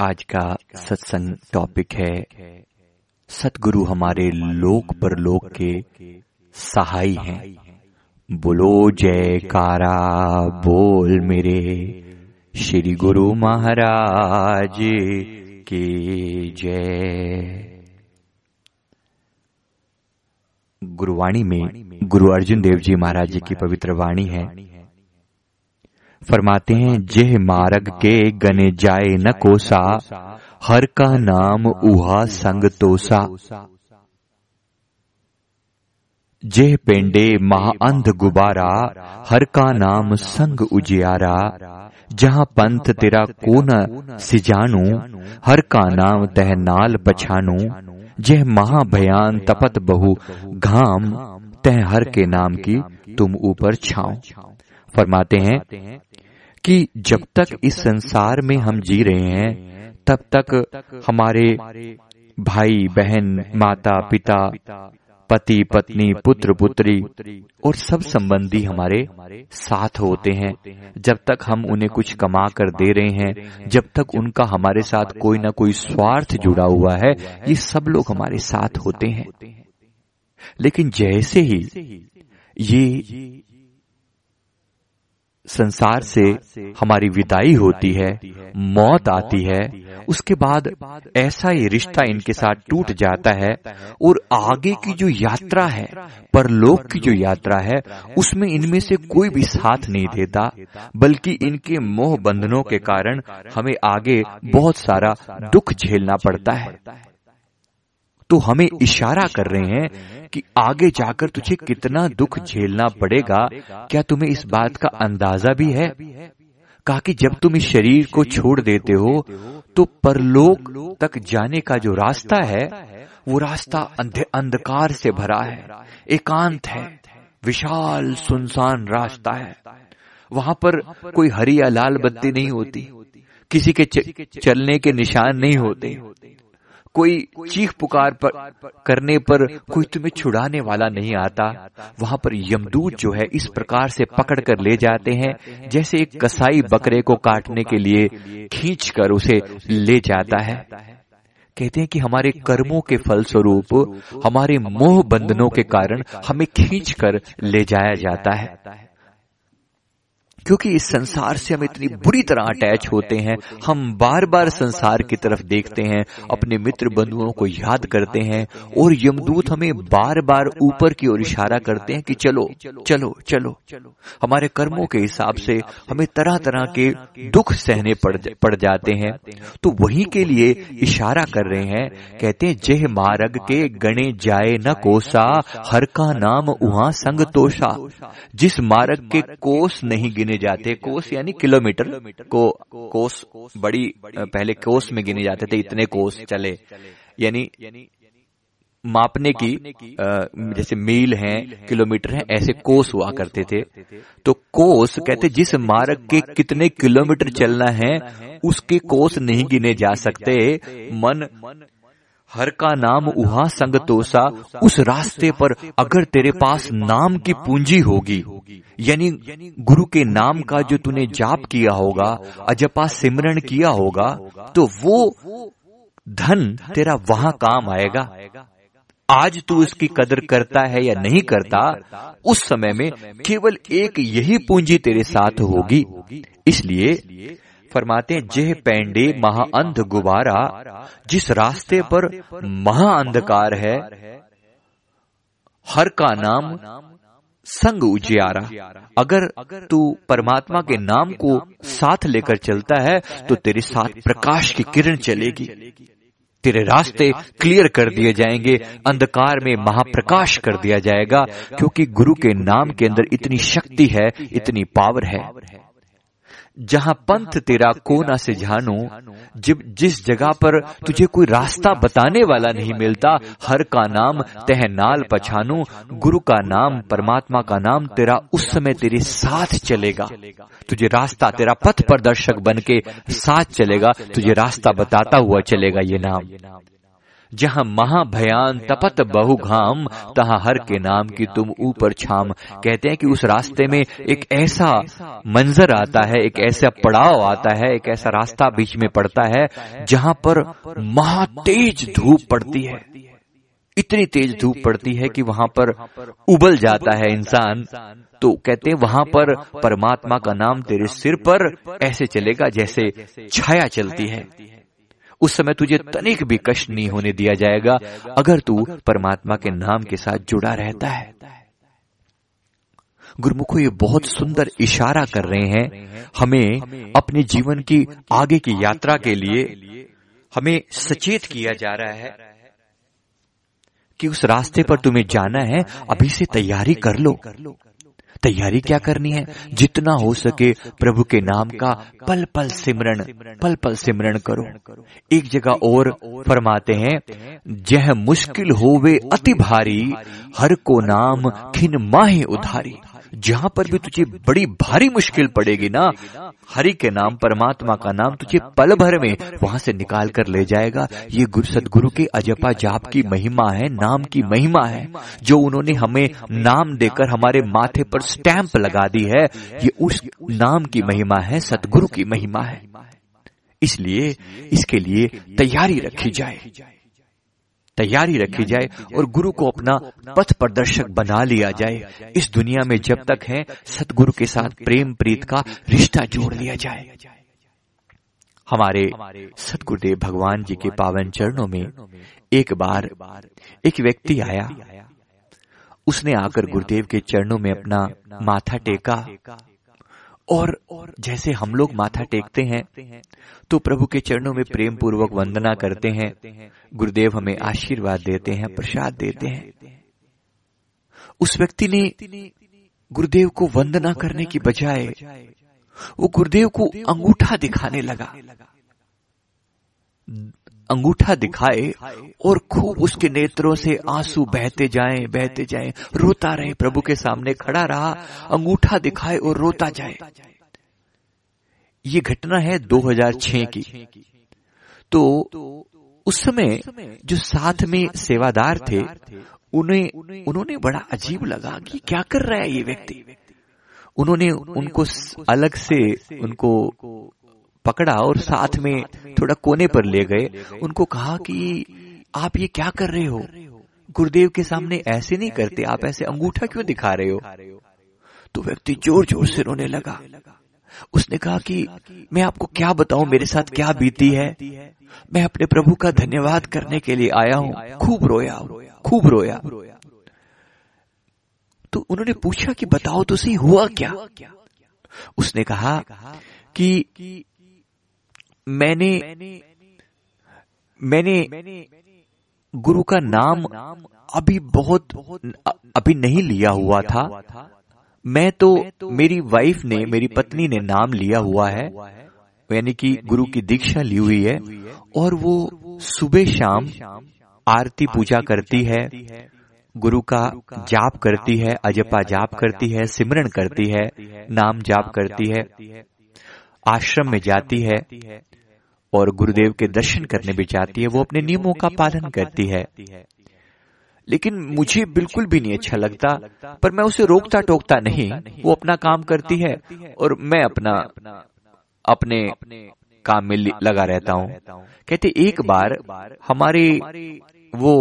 आज का सत्संग टॉपिक है, सतगुरु हमारे लोक परलोक के सहाय हैं। बोलो, जयकारा, बोल मेरे। श्री गुरु महाराज के जय। गुरुवाणी में गुरु अर्जुन देव जी महाराज जी की पवित्र वाणी है। फरमाते हैं, जेह मार्ग के गने जाए न कोसा, हर का नाम उहा संग तोसा। जेह पेंडे महाअंध गुबारा, हर का नाम संग उजियारा। जहाँ पंथ तेरा को न सिजानू, हर का नाम तह नाल पछानू। जह महाभयान तपत बहु, घाम तह हर के नाम की तुम ऊपर छाओ फरमाते हैं कि जब तक इस संसार में हम जी रहे हैं तब तक हमारे भाई बहन माता पिता पति पत्नी पुत्र पुत्री और सब संबंधी हमारे साथ होते हैं। जब तक हम उन्हें कुछ कमा कर दे रहे हैं जब तक उनका हमारे साथ कोई ना कोई स्वार्थ जुड़ा हुआ है ये सब लोग हमारे साथ होते हैं। लेकिन जैसे ही ये संसार से हमारी विदाई होती है, मौत आती है, उसके बाद ऐसा ही रिश्ता इनके साथ टूट जाता है और आगे की जो यात्रा है, परलोक की जो यात्रा है, उसमें इनमें से कोई भी साथ नहीं देता, बल्कि इनके मोह बंधनों के कारण हमें आगे बहुत सारा दुख झेलना पड़ता है। तो हमें इशारा कर रहे हैं कि आगे जाकर तुझे कितना दुख झेलना पड़ेगा, क्या तुम्हें इस बात का अंदाज़ा भी है? कहा कि जब तुम इस शरीर को छोड़ देते हो तो परलोक तक जाने का जो रास्ता है, वो रास्ता अंधकार से भरा है, एकांत है, विशाल सुनसान रास्ता है। वहाँ पर कोई हरी या लाल बत्ती नहीं होती, किसी के चलने के निशान नहीं होते। कोई चीख पुकार पर करने पर कोई तुम्हें छुड़ाने वाला नहीं आता। वहाँ पर यमदूत जो है इस प्रकार से पकड़ कर ले जाते हैं, जैसे एक कसाई बकरे को काटने के लिए खींच कर उसे ले जाता है। कहते हैं कि हमारे कर्मों के फलस्वरूप, हमारे मोह बंधनों के कारण हमें खींच कर ले जाया जाता है। क्योंकि इस संसार से हम इतनी बुरी तरह अटैच होते हैं हम बार बार संसार की तरफ़ देखते हैं अपने मित्र बंधुओं को याद करते हैं और यमदूत हमें बार बार ऊपर की ओर इशारा करते हैं कि चलो चलो चलो। चलो हमारे कर्मों के हिसाब से हमें तरह तरह के दुख सहने पड़, पड़ जाते हैं। तो वही के लिए इशारा कर रहे हैं कहते हैं जय मार्ग के गणे जाए न कोसा हर का नाम वहाँ संग तोषा। जिस मार्ग के कोस नहीं गिने जाते कोस यानी किलोमीटर को कोस बड़ी पहले कोस में गिने जाते थे इतने कोस चले। यानी मापने की जैसे मील हैं किलोमीटर हैं ऐसे कोस हुआ करते थे। तो कोस कहते जिस मार्ग के कितने किलोमीटर चलना है उसके कोस नहीं गिने जा सकते। मन हर का नाम उहा संग तोसा उस रास्ते पर अगर तेरे पास नाम की पूंजी होगी, यानी गुरु के नाम का जो तूने जाप किया होगा, अजपा सिमरण किया होगा तो वो धन तेरा वहाँ काम आएगा। आज तू इसकी कदर करता है या नहीं करता, उस समय में केवल एक यही पूंजी तेरे साथ होगी। इसलिए फरमाते, जेह पेंडे महाअंध गुबारा, जिस रास्ते पर महाअंधकार है, हर का नाम संग उजियारा। अगर तू परमात्मा के नाम को साथ लेकर चलता है तो तेरे साथ प्रकाश की किरण चलेगी। तेरे रास्ते क्लियर कर दिए जाएँगे, अंधकार में महाप्रकाश कर दिया जाएगा, क्योंकि गुरु के नाम के अंदर इतनी शक्ति है, इतनी पावर है। जहाँ पंथ तेरा कोना से जानू जब जिस जगह पर तुझे कोई रास्ता बताने वाला नहीं मिलता हर का नाम तह नाल पछानू गुरु का नाम परमात्मा का नाम तेरा उस समय तेरे साथ चलेगा। तुझे रास्ता तेरा पथ प्रदर्शक बन के साथ चलेगा तुझे रास्ता बताता हुआ चलेगा ये नाम। जहाँ महाभयान तपत बहु घाम तहा हर के नाम की तुम ऊपर छाम। कहते हैं कि उस रास्ते में एक ऐसा मंजर आता है एक ऐसा पड़ाव आता है एक ऐसा रास्ता बीच में पड़ता है जहाँ पर महातेज धूप पड़ती है। इतनी तेज धूप पड़ती है कि वहाँ पर उबल जाता है इंसान। तो कहते हैं वहाँ पर परमात्मा का नाम तेरे सिर पर ऐसे चलेगा जैसे छाया चलती है। उस समय तुझे तनिक भी कष्ट नहीं होने दिया जाएगा अगर तू परमात्मा के नाम के साथ जुड़ा रहता है। गुरुमुखो ये बहुत सुंदर इशारा कर रहे हैं। हमें अपने जीवन की आगे की यात्रा के लिए हमें सचेत किया जा रहा है कि उस रास्ते पर तुम्हें जाना है। अभी से तैयारी कर लो। तैयारी क्या करनी है? जितना हो सके प्रभु के नाम का पल पल सिमरण पल पल सिमरण करो। एक जगह और फरमाते हैं, जह मुश्किल होवे अति भारी, हर को नाम खिन माहे उधारी। जहाँ पर भी तुझे बड़ी भारी मुश्किल पड़ेगी ना, हरि के नाम, परमात्मा का नाम तुझे पल भर में वहाँ से निकाल कर ले जाएगा। ये गुरु सदगुरु के अजपा जाप की महिमा है, नाम की महिमा है, जो उन्होंने हमें नाम देकर हमारे माथे पर स्टैंप लगा दी है। ये उस नाम की महिमा है, सदगुरु की महिमा है। इसलिए, इसके लिए तैयारी रखी जाए। तैयारी रखी जाए और गुरु को अपना पथ प्रदर्शक बना लिया जाए। इस दुनिया में जब तक है सतगुरु के साथ प्रेम प्रीत का रिश्ता जोड़ लिया जाए। हमारे सतगुरुदेव भगवान जी के पावन चरणों में एक बार एक व्यक्ति आया। उसने आकर गुरुदेव के चरणों में अपना माथा टेका। और जैसे हम लोग माथा टेकते हैं तो प्रभु के चरणों में प्रेम पूर्वक वंदना करते हैं, गुरुदेव हमें आशीर्वाद देते हैं, प्रसाद देते हैं। उस व्यक्ति ने गुरुदेव को वंदना करने की बजाय वो गुरुदेव को अंगूठा दिखाने लगा। अंगूठा दिखाए और खूब उसके नेत्रों से आँसू बहते जाएँ बहते जाएँ। रोता रहे प्रभु के सामने खड़ा रहा अंगूठा दिखाए और रोता जाए। ये घटना है 2006 की। तो उस समय जो साथ में सेवादार थे उन्हें उन्होंने बड़ा अजीब लगा कि क्या कर रहा है ये व्यक्ति। उन्होंने उनको अलग से उनको पकड़ा और साथ में थोड़ा कोने पर ले गए। उनको कहा कि आप ये क्या कर रहे हो? गुरुदेव के सामने ऐसे नहीं करते आप ऐसे अंगूठा क्यों दिखा रहे हो? तो व्यक्ति ज़ोर ज़ोर से रोने लगा। उसने कहा कि मैं आपको क्या बताऊँ मेरे साथ क्या बीती है? मैं अपने प्रभु का धन्यवाद करने के लिए आया हूँ। खूब रोया खूब रोया तो उन्होंने पूछा कि बताओ तो सही हुआ क्या? उसने कहा कि मैंने मैंने गुरु का नाम अभी बहुत अभी नहीं लिया हुआ था। मैं तो मेरी वाइफ ने, मेरी पत्नी ने नाम लिया हुआ है। यानी कि गुरु की दीक्षा ली हुई है और वो सुबह शाम आरती पूजा करती है, गुरु का जाप करती है, अजपा जाप करती है, सिमरन करती है, नाम जाप करती है, आश्रम में जाती है। और गुरुदेव के दर्शन करने भी जाती है, वो अपने नियमों का पालन करती है। लेकिन मुझे बिल्कुल भी नहीं अच्छा लगता, पर मैं उसे रोकता टोकता नहीं, वो अपना काम करती है और मैं अपना, अपने काम में लगा रहता हूँ। कहते, एक बार हमारे वो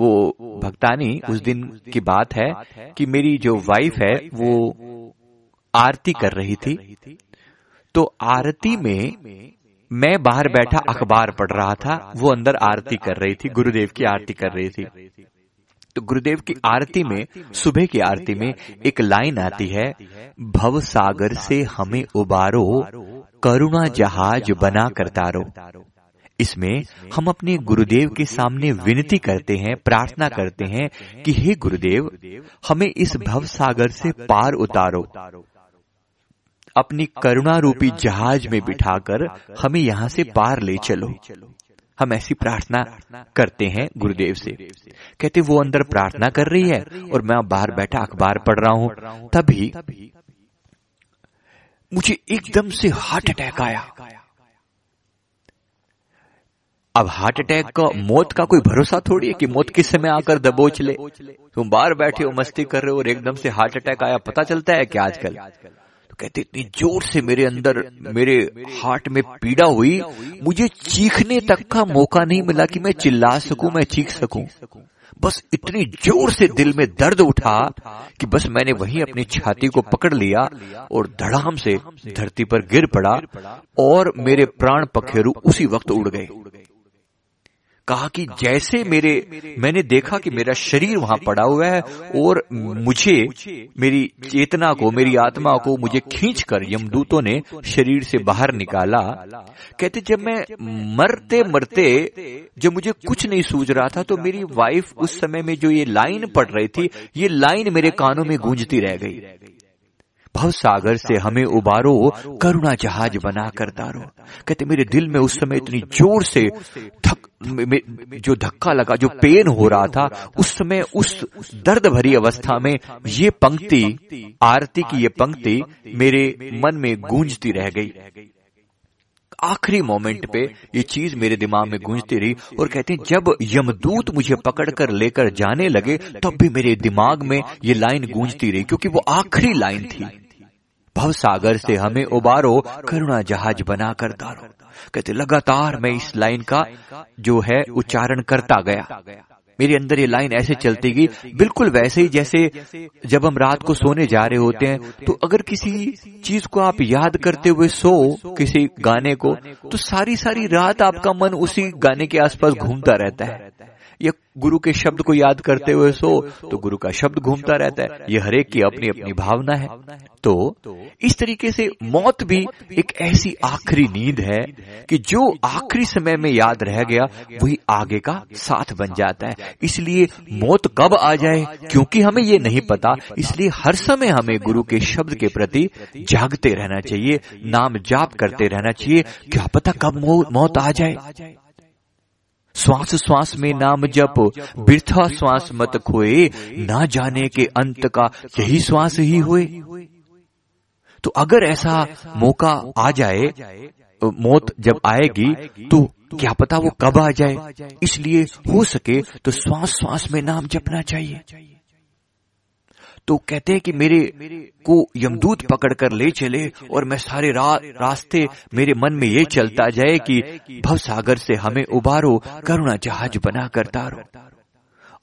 वो भक्तानी उस दिन की बात है कि मेरी जो वाइफ है, वो आरती कर रही थी। तो आरती में मैं बाहर बैठा अखबार पढ़ रहा था वो अंदर आरती कर रही थी गुरुदेव की आरती कर रही थी। तो गुरुदेव की आरती में सुबह की आरती में एक लाइन आती है भव सागर से हमें उबारो करुणा जहाज़ बना कर तारो इसमें हम अपने गुरुदेव के सामने विनती करते हैं प्रार्थना करते हैं कि हे गुरुदेव हमें इस भव सागर से पार उतारो। अपनी करुणा रूपी जहाज़ में बिठाकर हमें यहाँ से पार ले चलो। हम ऐसी प्रार्थना करते हैं गुरुदेव से। कहते वो अंदर प्रार्थना कर रही है और मैं बाहर बैठा अखबार पढ़ रहा हूँ। तभी मुझे एकदम से हार्ट अटैक आया। अब हार्ट अटैक का मौत का कोई भरोसा थोड़ी है कि मौत किस समय आकर दबोच ले? तुम बाहर बैठे हो मस्ती कर रहे हो और एकदम से हार्ट अटैक आया। पता चलता है क्या आजकल कहते, इतनी ज़ोर से मेरे अंदर, मेरे हार्ट में पीड़ा हुई, मुझे चीखने तक का मौका नहीं मिला कि मैं चिल्ला सकूँ, मैं चीख सकूँ। बस इतनी ज़ोर से दिल में दर्द उठा कि बस मैंने वहीं अपनी छाती को पकड़ लिया और धड़ाम से धरती पर गिर पड़ा और मेरे प्राण पखेरु उसी वक्त उड़ गए। कहा कि जैसे मेरे मैंने देखा कि मेरा शरीर वहाँ पड़ा हुआ है और मुझे मेरी चेतना को मेरी आत्मा को मुझे खींचकर यमदूतों ने शरीर से बाहर निकाला। कहते जब मैं मरते मरते जब मुझे कुछ नहीं सूझ रहा था तो मेरी वाइफ उस समय में जो ये लाइन पड़ रही थी ये लाइन मेरे कानों में गूंजती रह गई। भव सागर से हमें उबारो करुणा जहाज़ बनाकर तारो कहते मेरे दिल में उस समय इतनी ज़ोर से धक जो धक्का लगा जो पेन हो रहा था उस समय उस दर्द भरी अवस्था में ये पंक्ति आरती की ये पंक्ति मेरे मन में गूंजती रह गई। आखिरी मोमेंट पे ये चीज़ मेरे दिमाग में गूंजती रही और कहते हैं जब यमदूत मुझे पकड़कर लेकर जाने लगे तब भी मेरे दिमाग में ये लाइन गूंजती रही क्योंकि वो आखिरी लाइन थी। भव सागर से हमें उबारो करुणा जहाज़ बनाकर दारो कहते लगातार मैं इस लाइन का जो है उच्चारण करता गया। मेरे अंदर ये लाइन ऐसे चलती गई बिल्कुल वैसे ही जैसे जब हम रात को सोने जा रहे होते हैं तो अगर किसी चीज़ को आप याद करते हुए सो किसी गाने को तो सारी सारी रात आपका मन उसी गाने के आसपास घूमता रहता है। या गुरु के शब्द को याद करते हुए सो तो गुरु का शब्द घूमता रहता है। ये हरेक की अपनी अपनी भावना है। तो इस तरीके से मौत भी एक ऐसी आखिरी नींद है कि जो आखिरी समय में याद रह गया वही आगे का साथ बन जाता है। इसलिए मौत कब आ जाए क्योंकि हमें ये नहीं पता। इसलिए हर समय हमें गुरु के शब्द के प्रति जागते रहना चाहिए नाम जाप करते रहना चाहिए। क्या पता कब मौत आ जाए। श्वास श्वास में नाम जप वृथा श्वास मत खोए, ना जाने के अंत का यही श्वास ही हुए। तो अगर ऐसा मौका आ जाए, मौत जब आएगी तो क्या पता वो कब आ जाए? इसलिए हो सके तो श्वास श्वास में नाम जपना चाहिए। तो कहते हैं कि मेरे को यमदूत पकड़ कर ले चले और मैं सारे रा, रास्ते मेरे मन में ये चलता जाए कि भव सागर से हमें उबारो करुणा जहाज़ बना कर तारो।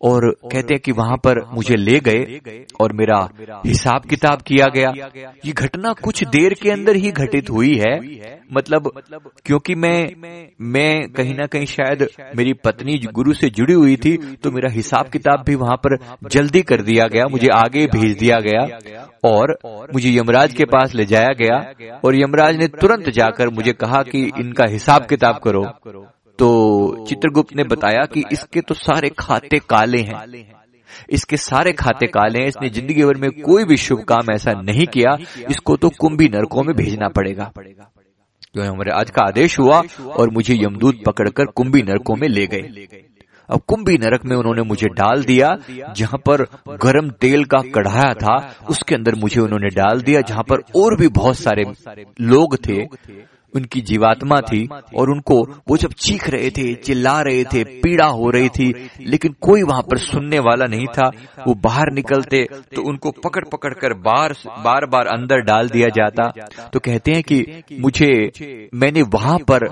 और कहते हैं कि वहाँ पर मुझे ले गए और मेरा हिसाब किताब किया गया। ये घटना कुछ देर के अंदर ही घटित हुई है। मतलब क्योंकि मैं मैं कहीं ना कहीं शायद मेरी पत्नी गुरु से जुड़ी हुई थी तो मेरा हिसाब किताब भी वहाँ पर जल्दी कर दिया गया मुझे आगे भेज दिया गया और मुझे यमराज के पास ले जाया गया और यमराज ने तुरंत जाकर मुझे कहा कि इनका हिसाब किताब करो। तो चित्रगुप्त ने बताया कि इसके तो सारे खाते काले हैं। इसके सारे खाते काले हैं, इसने ज़िंदगी भर में कोई भी शुभ काम ऐसा नहीं किया, इसको तो कुंभी नरकों में भेजना पड़ेगा। क्योंकि हमारे आज का आदेश हुआ और मुझे यमदूत पकड़कर कुंभी नरकों में ले गए। अब कुंभी नरक में उन्होंने मुझे डाल दिया, जहाँ पर गर्म तेल का कढ़ाया था, उसके अंदर मुझे उन्होंने डाल दिया, जहाँ पर और भी बहुत सारे लोग थे। उनकी जीवात्मा थी और उनको वो जब चीख रहे थे, चिल्ला रहे थे, पीड़ा हो रही थी, लेकिन कोई वहाँ पर सुनने वाला नहीं था। वो बाहर निकलते तो उनको पकड़ पकड़ कर बार बार बार अंदर डाल दिया जाता। तो कहते हैं कि मुझे, मैंने वहाँ पर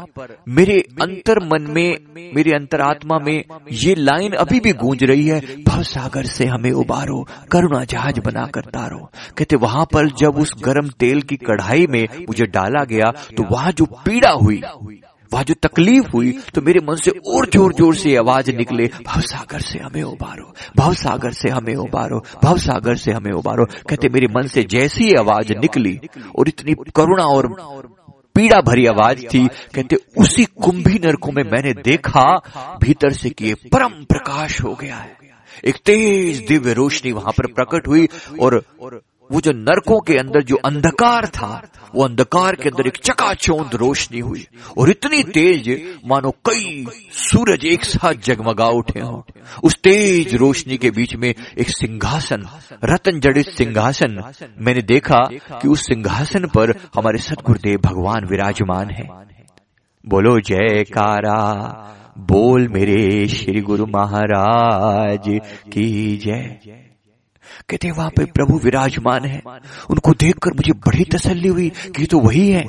मेरे अंतर मन में, मेरे अंतरात्मा में ये लाइन अभी भी गूंज रही है, भव सागर से हमें उबारो, करुणा जहाज़ बना कर तारो। कहते, वहाँ पर जब उस गर्म तेल की कढ़ाई में मुझे डाला गया तो वहाँ जो पीड़ा हुई, वहाँ जो तकलीफ़ हुई तो मेरे मन से और ज़ोर ज़ोर से आवाज़ निकले, भाव सागर से हमें उबारो, भाव सागर से हमें उबारो, भाव सागर से हमें उबारो। कहते मेरे मन से जैसी आवाज़ निकली, और इतनी करुणा और पीड़ा भरी आवाज़ थी, कहते उसी कुंभी नरकों में मैंने देखा, भीतर से किए परम प्रकाश हो गया है। एक तेज दिव्य रोशनी वहाँ पर प्रकट हुई, और वो जो नरकों के अंदर जो अंधकार था, वो अंधकार के अंदर एक चकाचौंध रोशनी हुई। और इतनी तेज, मानो कई सूरज एक साथ जगमगा उठे हों। उस तेज रोशनी के बीच में एक सिंहासन, रतन जड़ित सिंहासन, मैंने देखा कि उस सिंहासन पर हमारे सदगुरुदेव भगवान विराजमान है। बोलो, जयकारा, बोल मेरे श्री गुरु महाराज की जय। कहते वहाँ पे प्रभु विराजमान है। उनको देखकर मुझे बड़ी तसल्ली हुई कि ये तो वही है।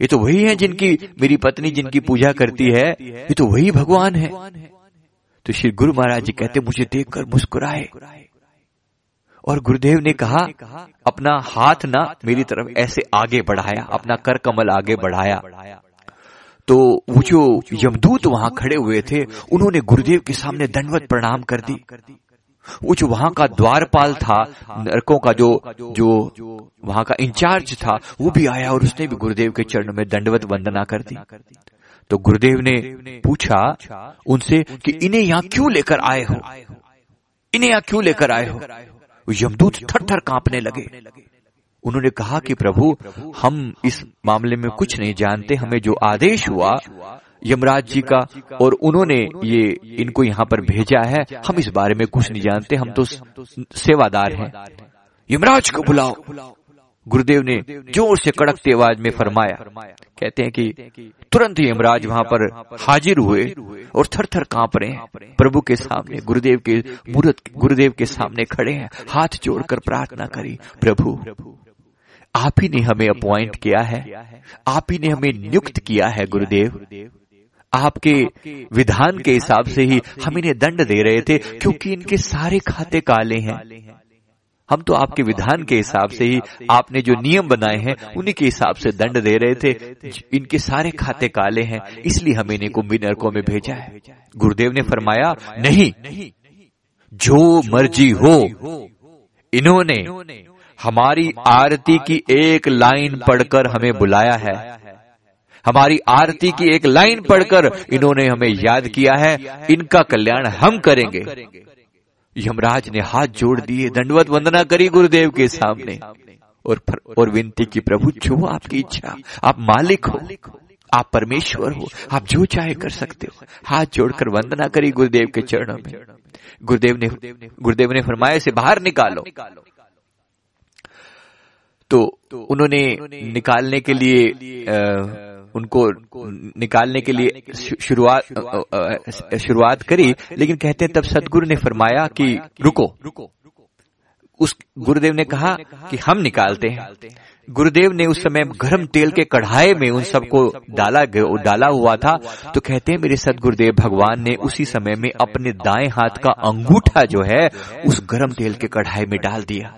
ये तो वही है जिनकी मेरी पत्नी जिनकी पूजा करती है। ये तो वही भगवान है। तो श्री गुरु महाराज जी कहते, मुझे देखकर मुस्कुराए। और गुरुदेव ने कहा, अपना हाथ ना मेरी तरफ़ ऐसे आगे बढ़ाया, अपना कर कमल आगे बढ़ाया। तो वो जो यमदूत वहाँ खड़े हुए थे, उन्होंने गुरुदेव के सामने दंडवत प्रणाम कर दी। जो वहाँ का द्वारपाल था, नरकों का जो जो वहाँ का इंचार्ज था, वो भी आया और उसने भी गुरुदेव के चरणों में दंडवत वंदना कर दी। तो गुरुदेव ने पूछा उनसे कि इन्हें यहाँ क्यों लेकर आए हो? इन्हें यहाँ क्यों लेकर आए हो? यमदूत थर थर कांपने लगे। उन्होंने कहा कि प्रभु, हम इस मामले में कुछ नहीं जानते, हमें जो आदेश हुआ यमराज जी का और उन्होंने ये इनको यहाँ पर भेजा है। हम इस बारे में कुछ नहीं जानते, हम तो सेवादार हैं। यमराज को बुलाओ। गुरुदेव ने ज़ोर से कड़कती आवाज़ में फरमाया, कहते हैं कि तुरंत ही यमराज वहाँ पर हाजिर हुए और थर थर काँप रहे हैं। प्रभु के सामने, गुरुदेव के मूर्त, गुरुदेव के सामने खड़े हैं। हाथ जोड़कर प्रार्थना करी, प्रभु, आप ही ने हमें अपॉइंट किया है। आप ही ने हमें नियुक्त किया है, गुरुदेव। आपके विधान के हिसाब से ही हम इन्हें दंड दे रहे थे क्योंकि इनके सारे खाते काले हैं। हम तो आपके विधान के हिसाब से ही आपने जो नियम बनाए हैं उन्हीं के हिसाब से दंड दे रहे थे। इनके सारे खाते काले हैं इसलिए हम इन्हें कुंभी नरकों में भेजा है। गुरुदेव ने फरमाया नहीं जो मर्ज़ी हो इन्होंने हमारी आरती की एक लाइन पढ़कर हमें बुलाया है। हमारी आरती की एक लाइन पढ़कर इन्होंने हमें याद किया है इनका कल्याण हम करेंगे। यमराज ने हाथ जोड़ दिए दंडवत वंदना करी गुरुदेव के सामने। और और विनती की प्रभु जो आपकी इच्छा आप मालिक हो आप परमेश्वर हो आप जो चाहे कर सकते हो। हाथ जोड़कर वंदना करी गुरुदेव के चरणों में। गुरुदेव ने गुरुदेव ने फरमाया से बाहर निकालो। तो उन्होंने निकालने के लिए आ, उनको निकालने के लिए शुरुआत शुरुआत करी, लेकिन कहते हैं तब सदगुरु ने फरमाया कि रुको। रुको उस गुरुदेव ने कहा कि हम निकालते हैं। गुरुदेव ने उस समय गर्म तेल के कढ़ाई में उन सबको डाला डाला हुआ था। तो कहते हैं, मेरे सदगुरुदेव, भगवान ने उसी समय में अपने दाएँ हाथ का अंगूठा जो है, उस गर्म तेल के कढ़ाई में डाल दिया।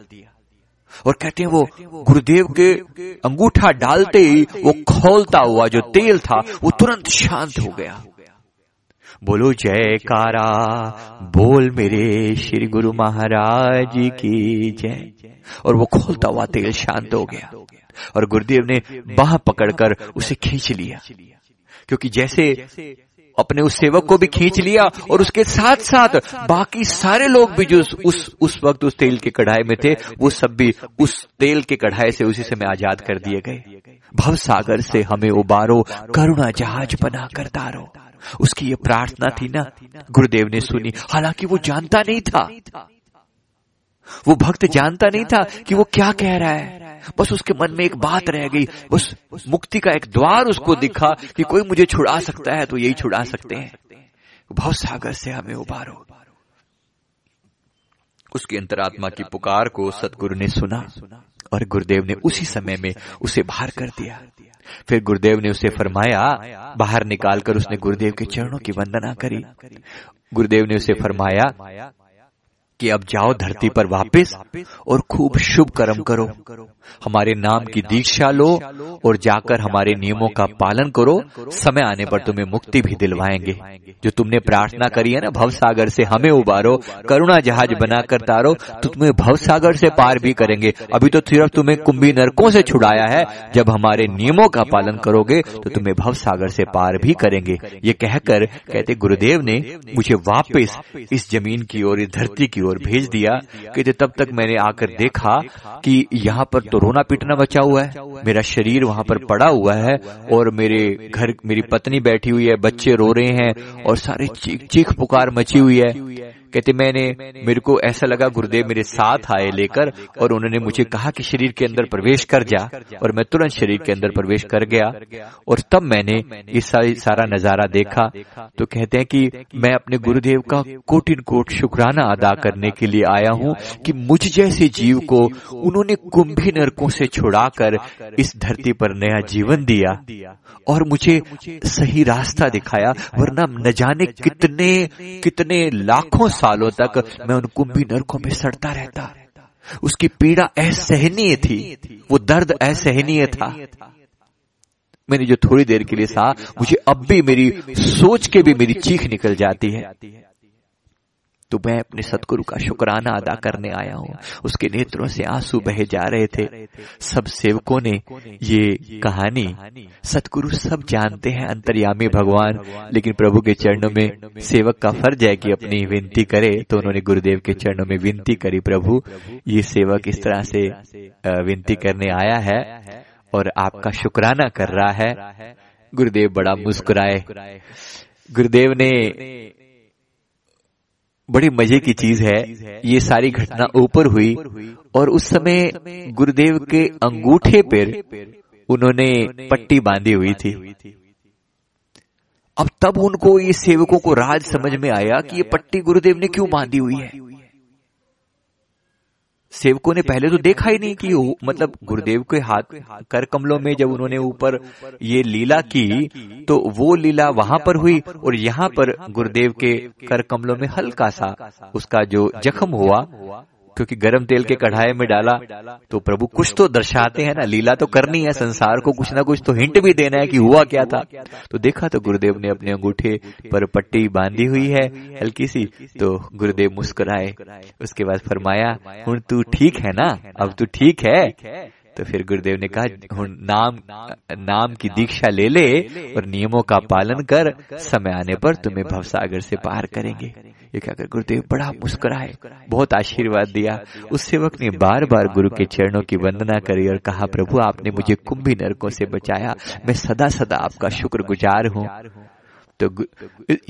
और कहते हैं वो गुरुदेव के अंगूठा डालते ही वो खोलता हुआ जो तेल था, वो तुरंत शांत हो गया। बोलो, जयकारा, बोल मेरे श्री गुरु महाराज की जय। और वो खोलता हुआ तेल शांत हो गया। और गुरुदेव ने बाह पकड़कर उसे खींच लिया। क्योंकि जैसे अपने उस सेवक को भी खींच लिया और उसके साथ साथ बाकी सारे लोग भी जो उस उस वक्त उस तेल के कढ़ाई में थे, वो सब भी उस तेल के कढ़ाई से उसी समय आज़ाद कर दिए गए। भव सागर से हमें उबारो करुणा जहाज़ बना कर तारो उसकी ये प्रार्थना थी ना, गुरुदेव ने सुनी। हालाँकि वो जानता नहीं था। वो भक्त जानता नहीं था कि वो क्या कह रहा है। बस उसके मन में एक बात रह गई बस मुक्ति का एक द्वार उसको दिखा कि कोई मुझे छुड़ा सकता है तो यही छुड़ा सकते हैं। भाव सागर से हमें उबारो। उसकी अंतरात्मा की पुकार को सतगुरु ने सुना और गुरुदेव ने उसी समय में उसे बाहर कर दिया। फिर गुरुदेव ने उसे फरमाया बाहर निकालकर उसने गुरुदेव के चरणों की वंदना करी। गुरुदेव ने उसे फरमाया कि अब जाओ धरती पर वापस और खूब शुभ कर्म करो। हमारे नाम की दीक्षा लो और जाकर हमारे नियमों का पालन करो। समय आने पर तुम्हें मुक्ति भी दिलवाएँगे। जो तुमने प्रार्थना करी है ना भव सागर से हमें उबारो करुणा जहाज़ बनाकर तारो तो तुम्हें भव सागर से पार भी करेंगे। अभी तो सिर्फ़ तुम्हें कुंभी नरकों से छुड़ाया है। जब हमारे नियमों का पालन करोगे तो तुम्हें भव सागर से पार भी करेंगे। ये कहकर कहते गुरुदेव ने मुझे वापस इस ज़मीन की ओर इस धरती की ओर भेज दिया कि तब तक मैंने आकर देखा कि यहाँ पर तो रोना पीटना बचा हुआ है, मेरा शरीर वहाँ पर पड़ा हुआ है और मेरे घर, मेरी पत्नी बैठी हुई है, बच्चे रो रहे हैं और सारे चीख चीख पुकार मची हुई है। कहते, मैंने, मेरे को ऐसा लगा गुरुदेव मेरे साथ आए लेकर और उन्होंने मुझे कहा कि शरीर के अंदर प्रवेश कर जा और मैं तुरंत शरीर के अंदर प्रवेश कर गया और तब मैंने ये सारा नज़ारा देखा। तो कहते हैं कि मैं अपने गुरुदेव का कोटिन कोट शुक्राना अदा करने के लिए आया हूँ कि मुझ जैसे जीव को उन्होंने कुंभी नरकों से छुड़ाकर इस धरती पर नया जीवन दिया और मुझे सही रास्ता दिखाया, वरना न जाने कितने कितने लाखों सालों तक मैं उन कुंभी नरकों में सड़ता रहता। उसकी पीड़ा असहनीय थी। वो दर्द असहनीय था। मैंने जो थोड़ी देर के लिए सहा, मुझे अब भी मेरी सोच के भी मेरी चीख निकल जाती है। तो मैं अपने सतगुरु का शुक्राना अदा करने आया हूँ। उसके नेत्रों से आँसू बहे जा रहे थे। सब सेवकों ने ये कहानी सतगुरु सब जानते हैं अंतर्यामी भगवान, लेकिन प्रभु के चरणों में सेवक का फ़र्ज़ है कि अपनी विनती करे तो उन्होंने गुरुदेव के चरणों में विनती करी, प्रभु, ये सेवक इस तरह से विनती करने आया है और आपका शुक्राना कर रहा है। गुरुदेव बड़ा मुस्कुराए। गुरुदेव ने बड़ी मज़े की चीज़ है, ये सारी घटना ऊपर हुई और उस समय गुरुदेव के अंगूठे पर उन्होंने पट्टी बांधी हुई थी। अब तब उनको ये सेवकों को राज समझ में आया कि ये पट्टी गुरुदेव ने क्यों बांधी हुई है? सेवकों ने पहले तो देखा ही नहीं कि मतलब गुरुदेव के हाथ कर कमलों में जब उन्होंने ऊपर ये लीला की तो वो लीला वहाँ पर हुई और यहाँ पर गुरुदेव के कर कमलों में हल्का सा उसका जो जख्म हुआ क्योंकि गर्म तेल के कढ़ाई में डाला तो प्रभु कुछ तो दर्शाते हैं ना लीला तो करनी है संसार को कुछ ना कुछ तो हिंट भी देना है कि हुआ क्या था? तो देखा तो गुरुदेव ने अपने अंगूठे पर पट्टी बांधी हुई है हल्की सी। तो गुरुदेव मुस्कुराए उसके बाद फरमाया हूँ तू ठीक है ना? अब तू ठीक है। तो फिर गुरुदेव ने कहा नाम नाम की दीक्षा ले ले और नियमों का पालन कर समय आने पर तुम्हें भवसागर से पार करेंगे। ये कहकर गुरुदेव बड़ा मुस्कुराए बहुत आशीर्वाद दिया। उस सेवक ने बार बार गुरु के चरणों की वंदना करी और कहा प्रभु आपने मुझे कुंभी नरकों से बचाया। मैं सदा सदा आपका शुक्र गुजार हूँ। तो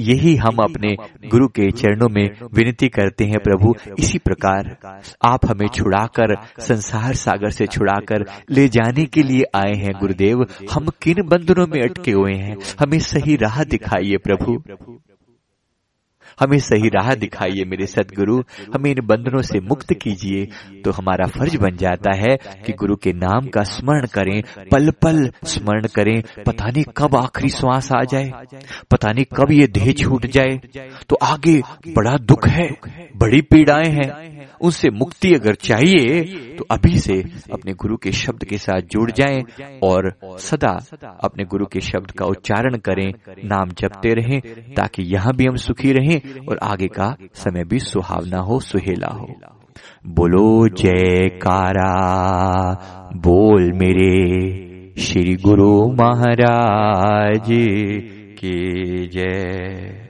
यही हम अपने गुरु के चरणों में विनती करते हैं, प्रभु, इसी प्रकार आप हमें छुड़ाकर, संसार सागर से छुड़ाकर ले जाने के लिए आए हैं, गुरुदेव। हम किन बंधनों में अटके हुए हैं? हमें सही राह दिखाइए, प्रभु। हमें सही राह दिखाइए मेरे सदगुरु, हमें इन बंधनों से मुक्त कीजिए तो हमारा फ़र्ज़ बन जाता है कि गुरु के नाम का स्मरण करें पल पल स्मरण करें, पता नहीं कब आखिरी श्वास आ जाए, पता नहीं कब ये देह छूट जाए तो आगे बड़ा दुख है, बड़ी पीड़ाएँ हैं, उनसे मुक्ति अगर चाहिए तो अभी से अपने गुरु के शब्द के साथ जुड़ जाएँ और सदा अपने गुरु के शब्द का उच्चारण करें, नाम जपते रहें, ताकि यहाँ भी हम सुखी रहें और आगे का समय भी सुहावना हो, सुहेला हो। बोलो, जयकारा, बोल मेरे श्री गुरु महाराज की जय।